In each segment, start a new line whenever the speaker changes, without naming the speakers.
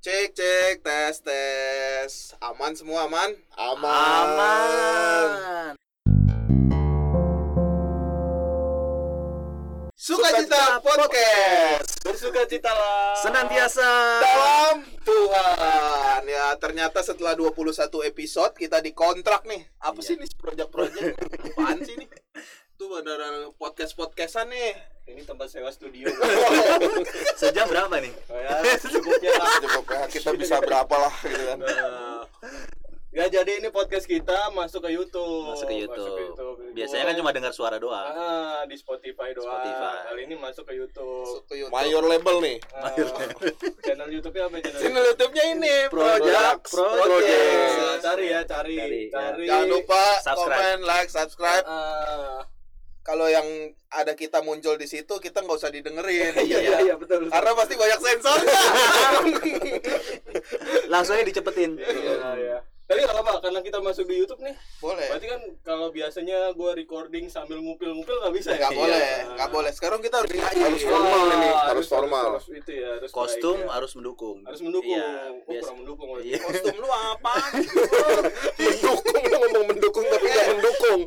Cek cek tes tes. Aman semua aman?
Aman.
Sukacita Podcast
Bersuka cita lah. Senantiasa.
dalam Tuhan. Ya, ternyata setelah 21 episode kita dikontrak nih. Apa
Iya.
sih nih proyek-proyek? Apaan sih nih? Itu ada podcast-podcastan nih.
Ini tempat sewa studio.
Sejam berapa nih?
ya, cukupnya lah.
PH kita bisa berapa lah gitu kan.
Nah, Ya jadi ini podcast kita masuk ke YouTube.
Masuk ke YouTube.
YouTube.
Biasanya kan cuma dengar suara doang.
ah, di Spotify doang.
Spotify.
Kali ini masuk ke YouTube.
Masuk ke YouTube.
Mayor label nih.
Ah, channel YouTube-nya apa channel?
Channel YouTube-nya ini
Project,
Project.
Project.
Cari ya, cari,
Cari, ya.
cari.
Jangan lupa
Subscribe.
komen, like, subscribe.
Ah,
Kalau yang ada kita muncul di situ kita nggak usah didengerin.
iya iya iya betul. betul.
Karena pasti banyak sensor.
Langsung aja dicepetin.
Iya, iya. Tapi nggak apa karena kita masuk di YouTube nih.
boleh.
Berarti kan kalau biasanya gua recording sambil ngupil-ngupil nggak bisa ya?
Nggak boleh,
Iya.
nggak boleh. Sekarang kita harus
Harus
harus
formal ini,
Ah,
harus formal.
Harus, itu ya, harus
Kostum
baik ya.
harus mendukung.
harus mendukung.
Iya,
Oh, kurang mendukung.
Iya.
Kostum lu apa?
mendukung lu ngomong mendukung tapi nggak mendukung.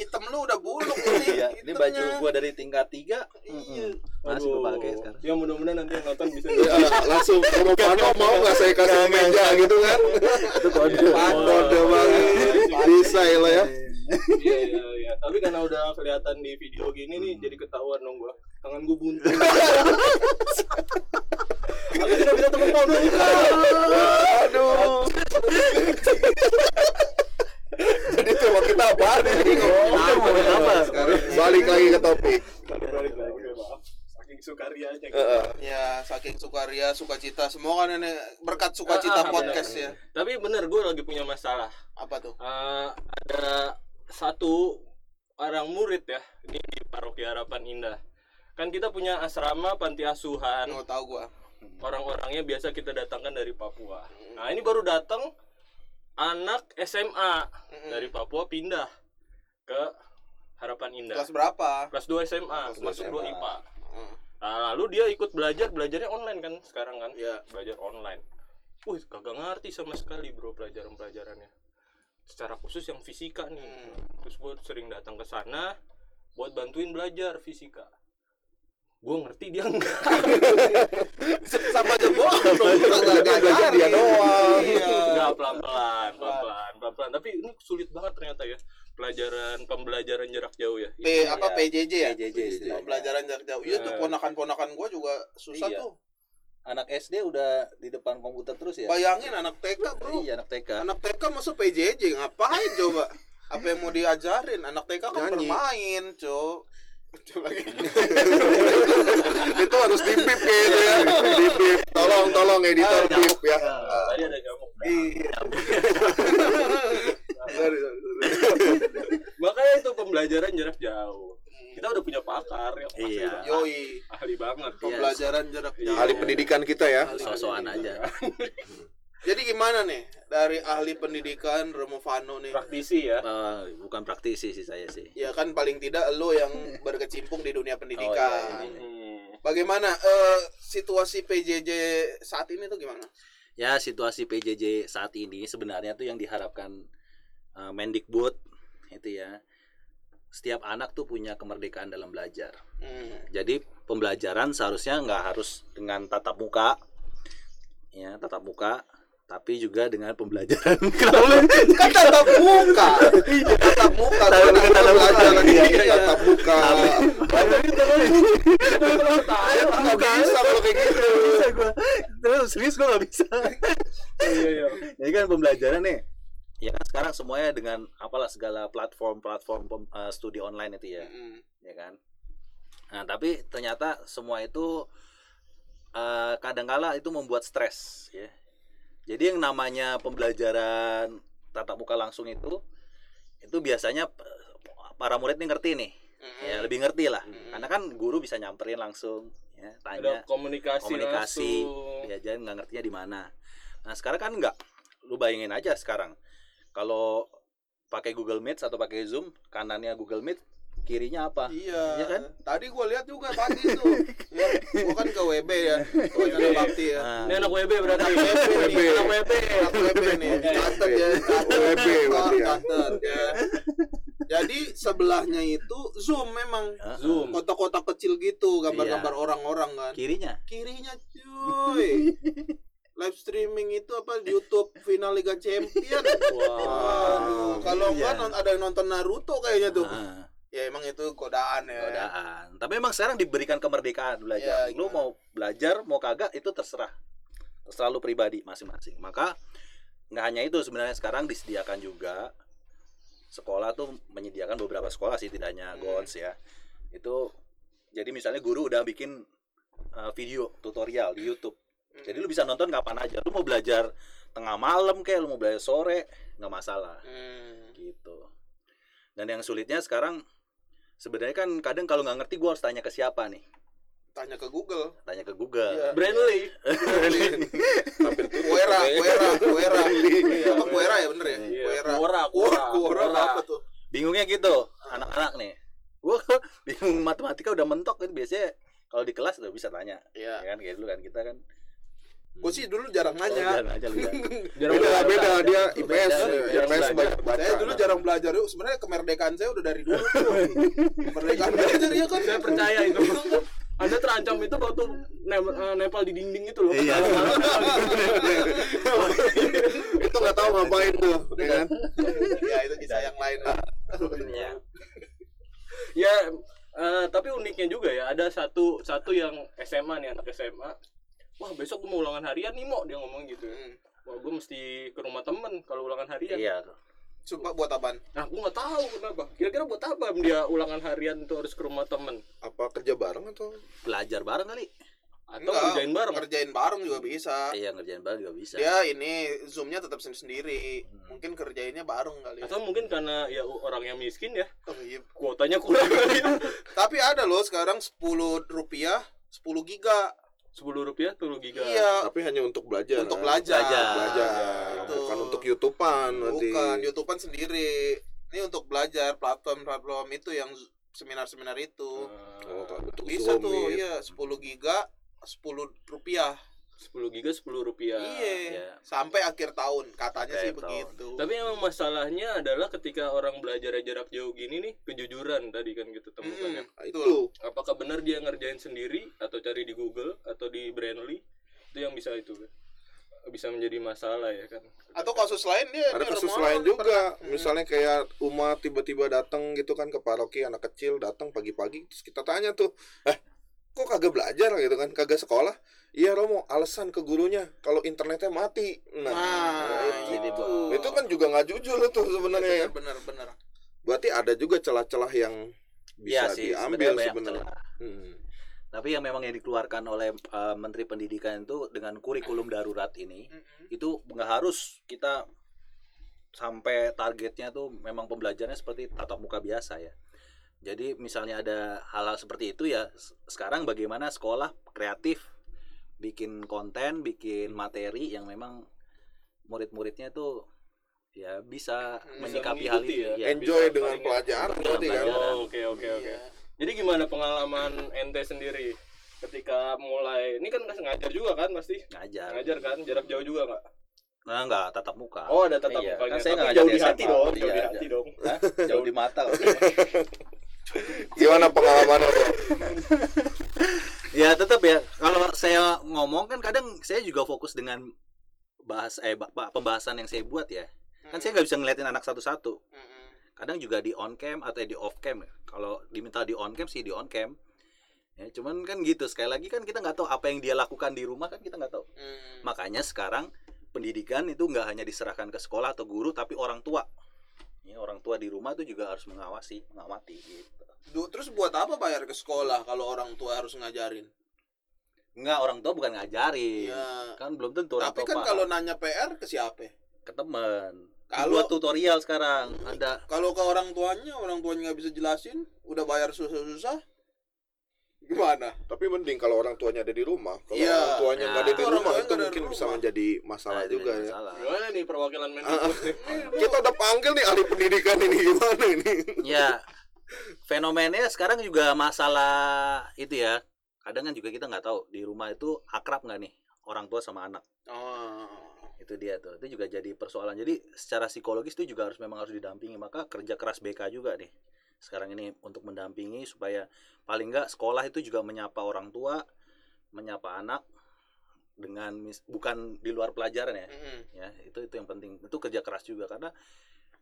Item lu udah buluk ini.
Iya, ini baju gua dari tingkat 3.
Iya.
Masih gua pakai sekarang.
Ya mudah-mudahan nanti yang nonton bisa.
Ya, langsung kamu Pano mau nggak saya kasih meja gitu kan?
Itu kode.
Kode banget. Bisa ya lo ya.
Iya iya iya. Tapi karena udah kelihatan di video gini nih jadi ketahuan dong gua. Tangan gua buntu. Aku tidak bisa tepuk.
Aduh. Jadi tema kita apa nih?
Ngomongin apa?
Sekarang balik lagi ke topik.
Balik lagi. Saking sukarianya. gitu.
Ya, saking sukaria, sukacita. Semua kan ini berkat sukacita
ah,
podcast ya.
Tapi bener gue lagi punya masalah.
Apa tuh?
Eh, ada satu orang murid ya ini di paroki Harapan Indah. Kan kita punya asrama panti asuhan.
Nggak tahu gua.
orang-orangnya biasa kita datangkan dari Papua. Nah ini baru datang anak SMA dari Papua pindah ke Harapan Indah.
Kelas berapa?
Kelas 2 SMA,
Kelas dua
masuk 2
SMA.
IPA. Nah, lalu dia ikut belajar, belajarnya online kan sekarang kan?
Iya.
Belajar online. Wih, kagak ngerti sama sekali bro pelajaran-pelajarannya. Secara khusus yang fisika nih.
Hmm.
Terus gue sering datang ke sana buat bantuin belajar fisika. Gue ngerti dia enggak.
Sama aja bohong dong.
Nggak belajar dia doang.
Iya.
Enggak pelan-pelan, pelan-pelan, pelan-pelan. Tapi ini sulit banget ternyata ya. Pelajaran pembelajaran jarak jauh ya.
P apa
Iya.
PJJ ya?
PJJ.
Pembelajaran jarak jauh. Iya tuh
Iya.
ponakan-ponakan gua juga susah
Iya.
tuh.
Anak SD udah di depan komputer terus ya?
Bayangin anak TK, Bro.
Iya, anak TK.
Anak TK masuk PJJ ngapain coba? Apa yang mau diajarin? Anak TK kan
Nyanyi.
bermain, Cok. Coba lagi.
Itu harus dipip kayaknya ya. Dipip. Tolong tolong editor
Ah,
pip ya.
Tadi ada nyamuk.
Iya. Sorry, sorry, sorry.
Makanya itu pembelajaran jarak jauh. Kita udah punya pakar yang pasti
Iya.
Yoi.
ahli banget.
Pembelajaran jarak
Iya.
jauh.
Ahli pendidikan kita ya.
Sosokan aja.
Jadi gimana nih dari ahli pendidikan Romo Fano nih?
Praktisi ya.
Eh, bukan praktisi sih saya sih.
Ya kan paling tidak lo yang berkecimpung di dunia pendidikan.
Oh, iya, iya.
Hmm.
Bagaimana eh, situasi PJJ saat ini tuh gimana?
Ya, situasi PJJ saat ini sebenarnya tuh yang diharapkan eh, Mendikbud itu ya. Setiap anak tuh punya kemerdekaan dalam belajar.
Hmm.
Jadi pembelajaran seharusnya nggak harus dengan tatap muka, ya tatap muka, tapi juga dengan pembelajaran.
Kan tatap muka. tatap muka.
Tatap muka, tatap muka.
pelajaran
Iya,
ini
iya.
Tatap muka.
Nggak bisa kalau kayak gitu.
bisa gua. Terus serius gua nggak bisa.
Iya iya.
Jadi kan pembelajaran nih. Ya kan sekarang semuanya dengan apalah segala platform-platform pem- eh, studi online itu ya,
Mm.
ya kan. Nah, tapi ternyata semua itu eh, kadangkala itu membuat stres ya. Jadi yang namanya pembelajaran tatap muka langsung itu itu biasanya para murid nih ngerti nih.
Mm.
Ya, lebih ngerti lah.
Mm.
Karena kan guru bisa nyamperin langsung ya,
Ada
tanya
komunikasi,
komunikasi
langsung.
diajarin nggak ngertinya di mana nah sekarang kan nggak lu bayangin aja sekarang kalau pakai Google Meet atau pakai Zoom kanannya Google Meet kirinya apa
Iya
Iya kan?
Tadi gua lihat juga pagi tuh. ya, gua kan ke WB ya. Wacana Bakti ya.
Nah,
Ini anak WB berarti.
WB.
Anak WB.
Anak WB nih. Catat ya.
WB berarti ya.
Catat ya. Jadi sebelahnya itu Zoom memang.
ah,
Zoom.
Kotak-kotak kecil gitu, gambar-gambar
Iya.
orang-orang kan.
kirinya
Kirinya cuy. Live streaming itu apa di YouTube final Liga Champion. Waduh, kalau
Iya.
enggak ada yang nonton Naruto kayaknya tuh.
Ah,
Ya emang itu godaan ya.
godaan tapi emang sekarang diberikan kemerdekaan belajar
Iya,
lu
gimana?
mau belajar mau kagak itu terserah terserah lu pribadi masing-masing maka nggak hanya itu sebenarnya sekarang disediakan juga sekolah tuh menyediakan beberapa sekolah sih tidak hanya
Hmm.
GONS ya itu jadi misalnya guru udah bikin uh, video tutorial di YouTube
Hmm.
jadi lu bisa nonton kapan aja lu mau belajar tengah malam kayak lu mau belajar sore nggak masalah
Hmm.
gitu dan yang sulitnya sekarang sebenarnya kan kadang kalau nggak ngerti gua harus tanya ke siapa nih
Tanya ke Google.
tanya ke Google
Iya.
Brandly.
Kuera, kuera, kuera. Apa kuera ya bener ya?
Iya.
Kuera. Kuera,
kuora.
kuera apa tuh?
bingungnya gitu anak-anak nih gua bingung matematika udah mentok kan biasanya kalau di kelas udah bisa tanya
Iya.
ya kan kayak dulu kan kita kan
Gue sih dulu jarang
Oh,
nanya.
jangan aja lu ya.
Jarang
Beda
belajar.
beda dia
Itu
IPS,
beda,
IPS
jarang
banyak
belajar.
baca.
Saya dulu jarang belajar yuk. Sebenarnya kemerdekaan saya udah dari dulu tuh. kemerdekaan belajar ya kan.
Saya percaya itu. Anda terancam itu waktu eh, nempel di dinding itu loh.
Iya.
Itu nggak tahu ngapain tuh, ya kan?
ya itu kisah yang lain. lah.
Iya.
ya eh, tapi uniknya juga ya ada satu satu yang SMA nih anak SMA wah besok gue mau ulangan harian nih mau dia ngomong gitu
Hmm.
wah gue mesti ke rumah temen kalau ulangan harian
iya
Sumpah buat apaan?
nah gue nggak tahu kenapa kira-kira buat apa dia ulangan harian itu harus ke rumah temen
Apa kerja bareng atau?
belajar bareng kali
atau
Enggak,
kerjain bareng
Kerjain bareng juga bisa.
iya ngerjain bareng juga bisa
Dia ini zoomnya tetap sendiri.
Hmm.
Mungkin kerjainnya bareng kali.
atau mungkin karena ya orang yang miskin ya
Oh, iya.
kuotanya kurang kali ya
Tapi ada loh sekarang 10 rupiah 10 giga.
Sepuluh rupiah 10 giga
Iya,
Tapi hanya untuk belajar.
untuk
kan?
belajar.
Belajar.
Belajar.
Itu.
Bukan untuk YouTubean nanti.
Bukan, YouTubean sendiri. Ini untuk belajar platform-platform itu yang seminar-seminar itu.
Oh, untuk
Bisa
Zoom,
tuh,
ya.
iya 10 giga 10 rupiah.
10 giga 10 rupiah
iya.
iya.
Sampai akhir tahun, katanya
Akhir
sih
tahun.
begitu.
Tapi emang masalahnya adalah ketika orang belajar jarak jauh gini nih kejujuran tadi kan kita temukan ya.
Mm,
Nah,
betul.
itu.
Apakah benar dia ngerjain sendiri atau cari di Google atau di Brandly itu yang bisa itu kan bisa menjadi masalah ya kan.
Atau kasus lain dia
Ada
dia
kasus lain
orang
juga.
pernah. Hmm.
Misalnya kayak umat tiba-tiba datang gitu kan ke paroki anak kecil datang pagi-pagi terus kita tanya tuh, "Eh, kok kagak belajar gitu kan? Kagak sekolah?" Iya Romo, alasan ke gurunya kalau internetnya mati. Nah,
Nah,
itu.
Jadi,
itu.
itu kan juga nggak jujur tuh sebenarnya ya.
benar benar.
Berarti ada juga celah-celah yang
Iya
bisa
sih
diambil sebenarnya. Hmm.
tapi yang memang yang dikeluarkan oleh uh, Menteri Pendidikan itu dengan kurikulum darurat ini
Mm-mm.
itu nggak harus kita sampai targetnya tuh memang pembelajarannya seperti tatap muka biasa ya. Jadi misalnya ada hal-hal seperti itu ya sekarang bagaimana sekolah kreatif bikin konten, bikin materi yang memang murid-muridnya tuh ya bisa
Bisa
menyikapi hal itu
ya.
ya.
Enjoy
bisa
dengan pelajaran berarti kan.
Oh, Oke oke oke.
Iya.
Jadi gimana pengalaman ente sendiri ketika mulai ini kan ngajar juga kan pasti
Ngajar.
ngajar kan jarak jauh juga nggak?
Nah, enggak tatap muka.
Oh ada tatap
Iya,
mukanya.
kan saya
Tapi
nggak
jauh
ngajar
di hati dong, jauh
Iya,
di hati dong.
Hah? Jauh di mata.
Gimana pengalamannya bro?
ya tetap ya. Kalau saya ngomong kan kadang saya juga fokus dengan bahas eh ba- ba- pembahasan yang saya buat ya. Kan saya nggak bisa ngeliatin anak satu-satu.
Mm-mm.
kadang juga di on cam atau di off cam ya. kalau diminta di on cam sih di on cam. Ya cuman kan gitu. Sekali lagi kan kita nggak tahu apa yang dia lakukan di rumah kan kita nggak tahu.
Mm.
makanya sekarang pendidikan itu nggak hanya diserahkan ke sekolah atau guru tapi orang tua ya, orang tua di rumah tuh juga harus mengawasi mengamati gitu
Du- Terus buat apa bayar ke sekolah kalau orang tua harus ngajarin?
nggak orang tua bukan ngajarin
Iya.
kan belum tentu orang
Tapi
tua
kan
paham.
kalau nanya PR ke siapa?
ke temen
Kalau-
buat tutorial sekarang ada
Kalau ke orang tuanya, orang tuanya nggak bisa jelasin, udah bayar susah-susah, gimana?
Tapi mending kalau orang tuanya ada di rumah. Kalau
Iya.
orang tuanya nggak ada di
orang
rumah itu mungkin bisa menjadi masalah
Nah,
juga ya.
Gimana nih perwakilan
Ah,
Mendikbud nih?
Kita udah panggil nih ahli pendidikan ini gimana ini?
ya fenomenanya sekarang juga masalah itu ya kadang kan juga kita nggak tahu di rumah itu akrab nggak nih orang tua sama anak
Oh.
itu dia tuh itu juga jadi persoalan jadi secara psikologis itu juga harus memang harus didampingi maka kerja keras BK juga nih sekarang ini untuk mendampingi supaya paling nggak sekolah itu juga menyapa orang tua menyapa anak dengan mis- bukan di luar pelajaran ya.
Mm-mm.
ya itu itu yang penting. Itu kerja keras juga karena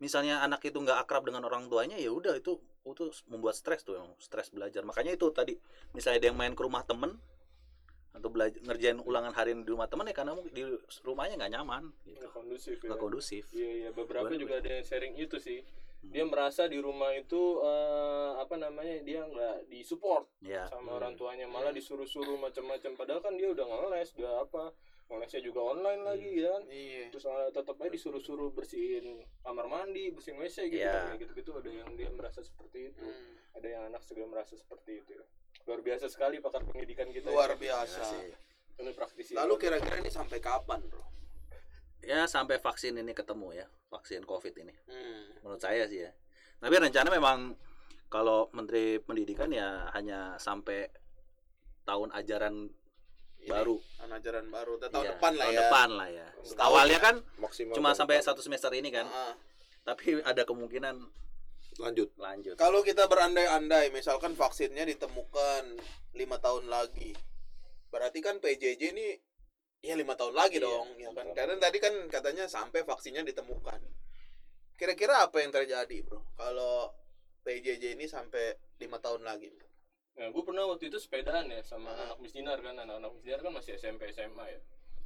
misalnya anak itu nggak akrab dengan orang tuanya ya udah itu itu membuat stres tuh yang stres belajar. Makanya itu tadi misalnya dia yang main ke rumah temen atau belajar ngerjain ulangan harian di rumah temen ya karena di rumahnya nggak nyaman gitu.
nggak kondusif ya.
nggak kondusif.
Iya iya. Beberapa
Gimana,
juga ada sharing itu sih. Dia merasa di rumah itu eh, apa namanya dia nggak disupport
ya
sama
Hmm.
orang tuanya malah disuruh-suruh macam-macam padahal kan dia udah ngeles udah apa ngelesnya juga online lagi
Hmm.
kan
Iya.
terus malah tetap aja disuruh-suruh bersihin kamar mandi bersihin wc gitu
Iya.
kayak gitu-gitu ada yang dia merasa seperti itu
Hmm.
ada yang anak juga merasa seperti itu ya. luar biasa sekali pakar pendidikan kita
Luar
ya.
biasa.
Ini praktisi
Lalu kira-kira ini sampai kapan, Bro?
Ya sampai vaksin ini ketemu ya vaksin covid ini
Hmm.
menurut saya sih ya tapi rencana memang kalau menteri pendidikan ya hanya sampai tahun ajaran
Ini
baru
tahun ajaran baru tahun
Iya,
depan lah
tahun
ya.
depan lah ya
Setahun
awalnya
ya.
kan
maksimal
cuma sampai
depan.
satu semester ini kan
Ah.
tapi ada kemungkinan
lanjut
lanjut
Kalau kita berandai-andai, misalkan vaksinnya ditemukan lima tahun lagi, berarti kan PJJ ini ya lima tahun lagi
Iya,
dong, ya kan? Karena tadi kan katanya sampai vaksinnya ditemukan. Kira-kira apa yang terjadi, bro? Kalau PJJ ini sampai lima tahun lagi?
Nah, gue pernah waktu itu sepedaan ya sama
Ah.
anak misdinar kan, anak-anak misdinar kan masih SMP SMA ya.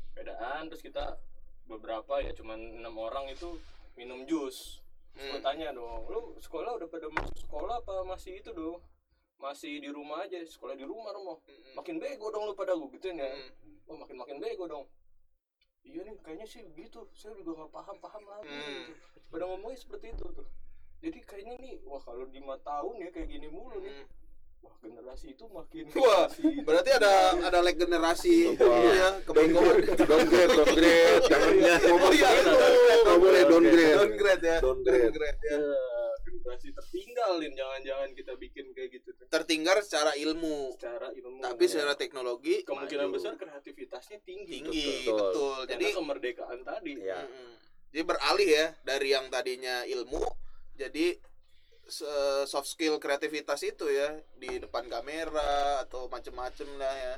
Sepedaan terus kita beberapa ya cuman enam orang itu minum jus. Terus gue
Hmm.
tanya dong, lu sekolah udah pada masuk sekolah apa masih itu dong? Masih di rumah aja, sekolah di rumah Romo.
Hmm.
Makin bego dong lu pada gue gituin ya.
Hmm.
Oh makin makin bego dong. Iya nih kayaknya sih begitu. Saya juga nggak paham paham lagi.
Hmm.
Gitu. Pada ngomongnya seperti itu tuh. Jadi kayaknya nih, wah kalau lima tahun ya kayak gini mulu nih.
Hmm.
Wah generasi itu makin
Wah,
generasi-
Berarti ada ada lag generasi gitu ya, kebegoan.
downgrade downgrade jangan
Iya.
ngomong
Oh iya, downgrade,
nggak boleh downgrade
Downgrade ya.
Downgrade.
Downgrade ya.
Ya, generasi tertinggalin jangan-jangan kita bikin kayak gitu.
Tertinggal secara ilmu,
Secara ilmu.
tapi
ya.
secara teknologi
kemungkinan
maju.
besar kreativitasnya tinggi.
tinggi,
Betul.
betul.
Jadi
Jadi
kemerdekaan tadi.
ya
Mm-mm. Jadi beralih ya dari yang tadinya ilmu jadi soft skill kreativitas itu ya di depan kamera atau macem-macem lah ya.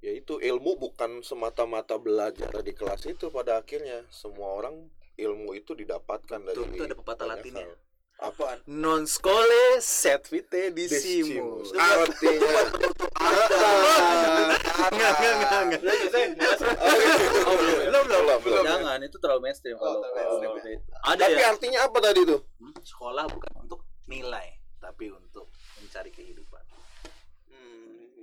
ya itu ilmu bukan semata-mata belajar di kelas itu pada akhirnya semua orang ilmu itu didapatkan dari
Betul, itu ada pepatah Latinnya.
Apaan?
non skole set vite disimus
artinya
Enggak, enggak, enggak, enggak.
Jelas?
Oh, belum, belum,
belum.
Jangan, itu terlalu mainstream
Oh,
kalau
terlalu
kalau
mainstream.
itu. Ada
tapi
ya.
artinya apa tadi tuh
Hmm, Sekolah bukan untuk nilai, tapi untuk mencari kehidupan.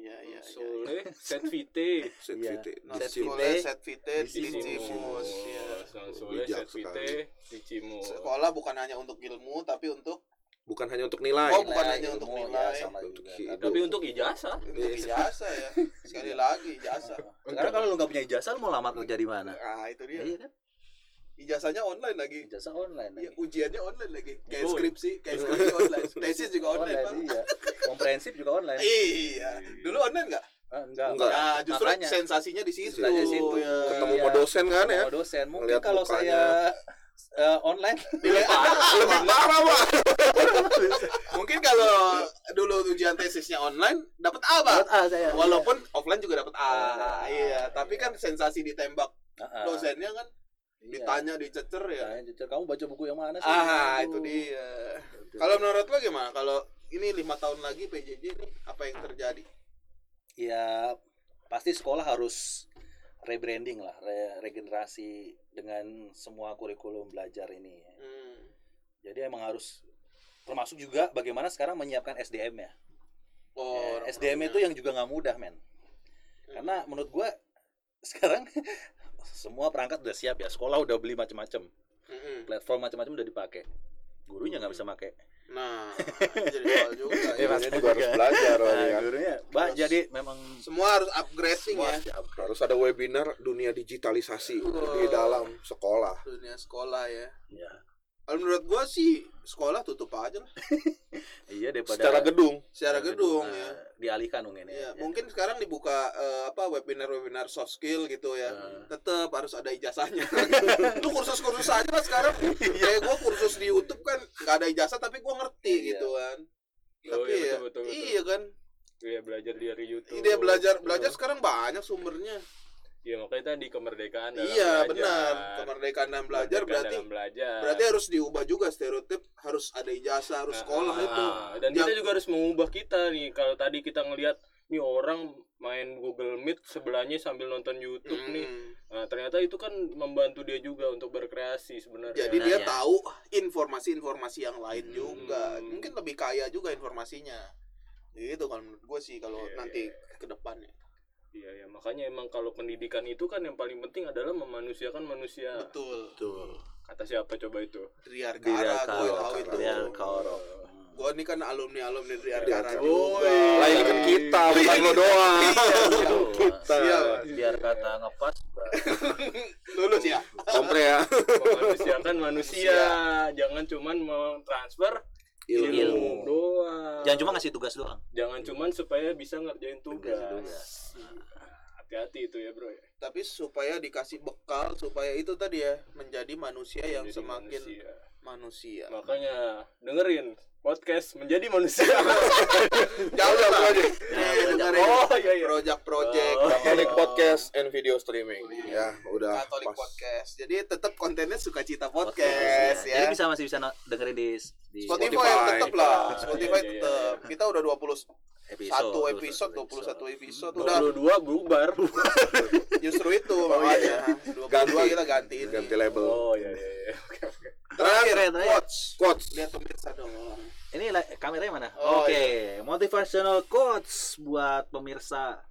Iya iya iya.
Set vite.
Iya.
Non
Set
skole
vitae,
set vitae
dicimus.
Ya.
Non soleh,
Bijak
set vite, dicimus.
Sekolah bukan hanya untuk ilmu tapi untuk
bukan hanya untuk nilai
Oh, bukan
Nilai,
hanya untuk
ilmu,
nilai.
ya, sama
Untuk hidup.
Tapi
untuk ijazah.
untuk ijazah ya. Sekali lagi ijazah.
sekarang kalau lu nggak punya ijazah lu mau lamar kerja di mana?
Nah, itu dia.
Iya kan?
Ijazahnya online lagi.
Ijazah online
Iya,
lagi.
ujiannya online lagi. Kayak
Oh.
skripsi, kayak skripsi online. Tesis juga online, Bang.
iya. Komprehensif juga online.
Iya. Dulu online nggak?
Ah, enggak,
Enggak.
Nah, justru
Makanya.
sensasinya di situ.
Sensasinya di situ.
Ya.
ketemu
Iya.
sama dosen kan ya
Ketemu dosen. Mungkin
Ngeliat
kalau
mukanya.
saya eh, online
Nilai Anda
lebih parah pak
mungkin kalau dulu ujian tesisnya online dapat A, Pak.
dapat A saya.
Walaupun offline juga dapat A.
Ah,
iya, tapi
iya.
kan sensasi ditembak
Iya.
Dosennya kan
Iya.
ditanya, dicecer ya.
Nah, jujur, kamu baca buku yang mana sih?
Ah, itu dia. Kalau menurut lo gimana? Kalau ini lima tahun lagi PJJ ini apa yang terjadi?
ya pasti sekolah harus rebranding lah, re- regenerasi dengan semua kurikulum belajar ini.
Hmm.
Jadi emang harus termasuk juga bagaimana sekarang menyiapkan SDM ya.
Oh,
Ya, SDM itu yang juga nggak mudah men. Karena menurut gua sekarang semua perangkat udah siap ya. Sekolah udah beli macam-macam,
Mm-mm.
platform macam-macam udah dipakai. Gurunya nggak bisa pakai.
Nah, jadi soal juga. Ya.
Gurunya juga harus belajar
Nah,
ya.
gurunya, jadi memang
Semua harus upgrading
semua
ya.
harus
harus ada webinar dunia digitalisasi
Wah.
di dalam sekolah
Dunia sekolah ya.
Ya.
Kalau menurut gua sih sekolah tutup aja lah
Iya daripada
secara gedung
secara gedung ya.
dialihkan mungkin
Iya,
ya.
mungkin sekarang dibuka eh, apa webinar-webinar soft skill gitu ya.
Eh.
Tetap harus ada ijazahnya. Lu kursus-kursus aja lah sekarang. Kayak gua kursus di YouTube kan nggak ada ijazah tapi gua ngerti
Iya.
gitu kan.
Oh,
tapi
iya,
ya,
betul, betul, betul.
iya kan.
Iya belajar dari YouTube.
Dia belajar belajar sekarang banyak sumbernya.
Iya makanya tadi kemerdekaan dalam
iya,
belajar.
benar. Kemerdekaan dan belajar
Kemerdekaan
berarti
dalam belajar.
berarti harus diubah juga stereotip harus ada ijazah, harus
Ah,
sekolah
ah,
itu.
ah. Dan
Yang-
kita juga harus mengubah kita nih. Kalau tadi kita ngelihat nih orang main Google Meet sebelahnya sambil nonton YouTube nih.
Hmm.
Nah, ternyata itu kan membantu dia juga untuk berkreasi sebenarnya.
Jadi
Nah,
dia
ya.
tahu informasi-informasi yang lain
Hmm.
juga. Mungkin lebih kaya juga informasinya. Gitu kalau menurut gue sih kalau
Iya,
nanti
iya.
ke depannya.
Iya ya, makanya emang kalau pendidikan itu kan yang paling penting adalah memanusiakan manusia.
Betul.
Betul.
Kata siapa coba itu?
Driarkara, gue tahu itu.
Driarkara.
Gue ini kan alumni-alumni
Oh,
Driarkara juga.
iya.
lain kan kita bukan lo doang
Kita
Iya.
biar kata ngepas
Lulus ya.
kompre ya
Memanusiakan manusia. Jangan cuman mau transfer ilmu,
Ilmu.
doang.
jangan cuma ngasih tugas doang.
Jangan cuman supaya bisa ngerjain tugas.
Tugas.
Hati-hati itu ya, Bro. ya.
Tapi supaya dikasih bekal supaya itu tadi ya menjadi manusia yang
Jadi
semakin
manusia.
manusia.
Makanya dengerin podcast menjadi manusia.
Jauh project.
Ya,
dengerin
Oh, iya, iya.
project-project.
Oh.
Catholic podcast and video streaming ya udah
Katolik
pas
podcast. Jadi tetap kontennya sukacita
Podcast,
podcast
ya. Jadi
ya.
bisa masih bisa dengerin di di
Spotify,
Spotify.
tetap lah.
Spotify.
Spotify
Iya, iya,
tetap. Kita udah 21
episode.
episode, 21 episode udah
22 bubar.
justru itu makanya. 22
Ganti.
kita ganti ini.
ganti label
Oh iya iya iya. Oke oke.
Terakhir,
Terakhir, terakhir.
quotes.
quotes
Lihat pemirsa dong.
Ini kameranya mana?
Oh,
Oke, motivational quotes buat pemirsa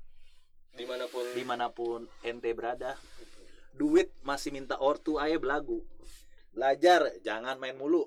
Di
mana pun di mana pun ente berada. Duit masih minta ortu aja belagu. Belajar, jangan main mulu.